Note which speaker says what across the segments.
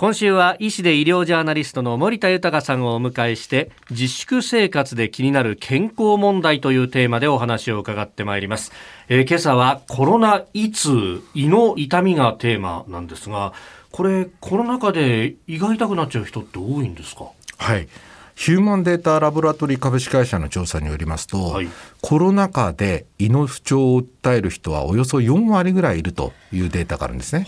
Speaker 1: 今週は医師で医療ジャーナリストの森田豊さんをお迎えして自粛生活で気になる健康問題というテーマでお話を伺ってまいります、えー、今朝はコロナ胃痛胃の痛みがテーマなんですがこれコロナ禍で胃が痛くなっちゃう人って多いんですか？
Speaker 2: はい。ヒューマンデータラボラトリー株式会社の調査によりますと、はい、コロナ禍で胃の不調を訴える人はおよそ4割ぐらいいるというデータがあるんですね。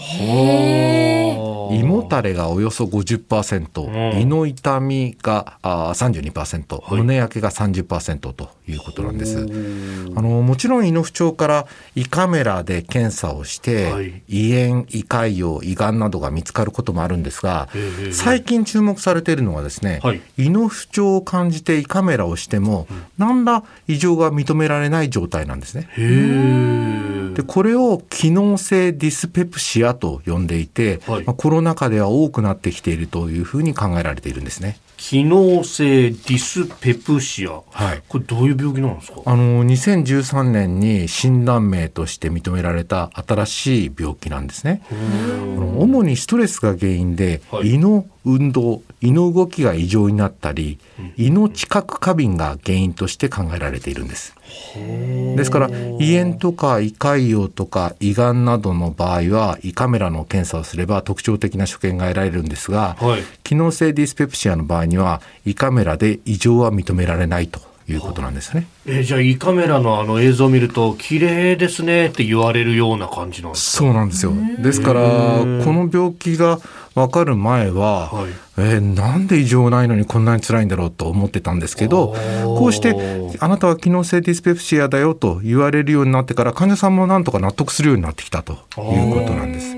Speaker 2: 胃もたれがおよそ50%、胃の痛みがあ32%、はい、胸焼けが30%ということなんです。あのもちろん胃の不調から胃カメラで検査をして、はい、胃炎、胃潰瘍、胃がんなどが見つかることもあるんですが、最近注目されているのはですね、はい、胃の不調を感じて胃カメラをしても、うん、何ら異常が認められない状態なんですね。でこれを機能性ディスペプシアと呼んでいて、はい、まあ、コロナ禍では多くなってきているというふうに考えられているんですね。
Speaker 1: 機能性ディスペプシア、はい、これどういう病気なんですか？
Speaker 2: あの2013年に診断名として認められた新しい病気なんですね。主にストレスが原因で、はい、胃の運動胃の動きが異常になったり、胃の知覚過敏が原因として考えられているんです。ですから胃炎とか胃潰瘍とか胃がんなどの場合は胃カメラの検査をすれば特徴的な所見が得られるんですが、はい、機能性ディスペプシアの場合には胃カメラで異常は認められないということなんですね。
Speaker 1: えー、じゃあ胃カメラのあの映像を見ると綺麗ですねって言われるような感じなんです
Speaker 2: か？そうなんですよ。ですからこの病気が分かる前は、はい、えー、なんで異常ないのにこんなに辛いんだろうと思ってたんですけどこうしてあなたは機能性ディスペプシアだよと言われるようになってから患者さんもなんとか納得するようになってきたということなんです。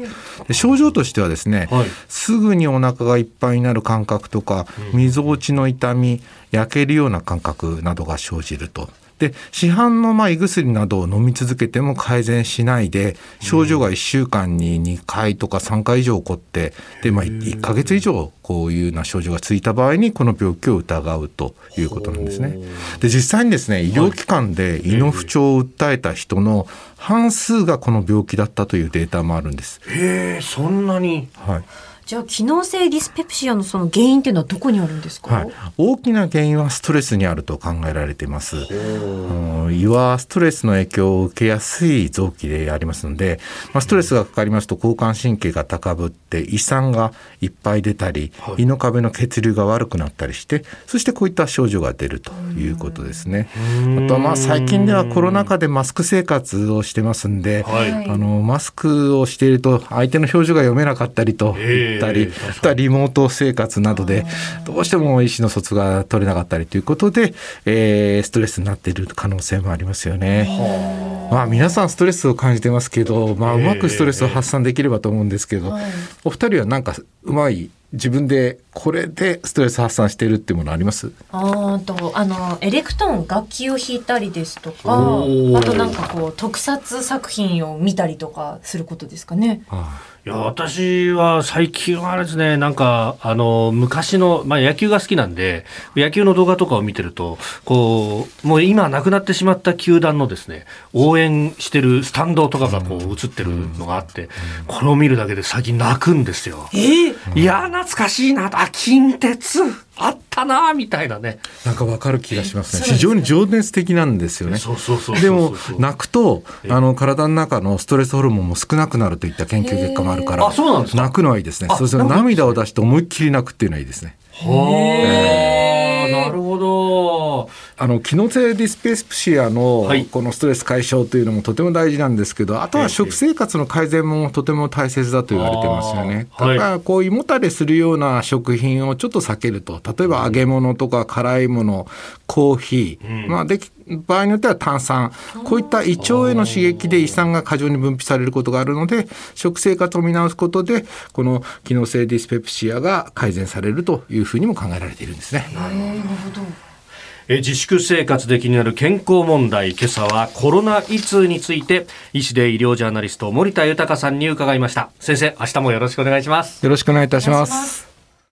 Speaker 2: で症状としてはですね、はい、すぐにお腹がいっぱいになる感覚とか、みぞおちの痛み焼けるような感覚などが生じると。で市販のまあ胃薬などを飲み続けても改善しないで症状が1週間に2回とか3回以上起こってで、まあ、1か月以上こういうような症状がついた場合にこの病気を疑うということなんですね。で実際にですね医療機関で胃の不調を訴えた人の半数がこの病気だったというデータもあるんです。
Speaker 1: へえそんなに、
Speaker 3: はいじゃあ機能性ディスペプシアのその原因っていうのはどこにあるんですか、はい、
Speaker 2: 大きな原因はストレスにあると考えられています。胃はストレスの影響を受けやすい臓器でありますので、まあ、ストレスがかかりますと交感神経が高ぶって胃酸がいっぱい出たり、はい、胃の壁の血流が悪くなったりしてそしてこういった症状が出るということですね。あとはまあ最近ではコロナ禍でマスク生活をしてますんで、はい、あのマスクをしていると相手の表情が読めなかったりといったり、あとはリモート生活などでどうしても意思の疎通が取れなかったりということで、えー、ストレスになっている可能性もありますよね。まあ皆さんストレスを感じてますけど、まあうまくストレスを発散できればと思うんですけど、お二人はなんかうまい自分でこれでストレス発散してるっていうものあります？
Speaker 3: あとあのエレクトーン楽器を弾いたりですとかあとなんかこう特撮作品を見たりとかすることですかね。
Speaker 1: ああ。いや私は最近はあれですね、なんか、あの、昔の、まあ野球が好きなんで、野球の動画とかを見てると、こう、もう今なくなってしまった球団のですね、応援してるスタンドとかがこう映ってるのがあって、これを見るだけで最近泣くんですよ。
Speaker 3: え？ー、
Speaker 1: いや、懐かしいな、あ、近鉄あったなみたいなね。
Speaker 2: なんかわかる気がしますね。非常に情熱的なんですよね。でも泣くとあの体の中のストレスホルモンも少なくなるといった研究結果もあるから、泣くのはいいですね。そうすると涙を出して思いっきり泣くっていうのはいいですね。
Speaker 1: はあ、なるほど。
Speaker 2: あの機能性ディスペプシアのこのストレス解消というのもとても大事なんですけど、あとは食生活の改善もとても大切だと言われてますよね。だからこう胃もたれするような食品をちょっと避けると例えば揚げ物とか辛いものコーヒー、まあでき場合によっては炭酸。こういった胃腸への刺激で胃酸が過剰に分泌されることがあるので食生活を見直すことでこの機能性ディスペプシアが改善されるというふうにも考えられているんですね。なるほど。
Speaker 1: え自粛生活で気になる健康問題。今朝はコロナ胃痛について医師で医療ジャーナリスト森田豊さんに伺いました。先生明日もよろしくお願いします。
Speaker 2: よろしくお願いいたします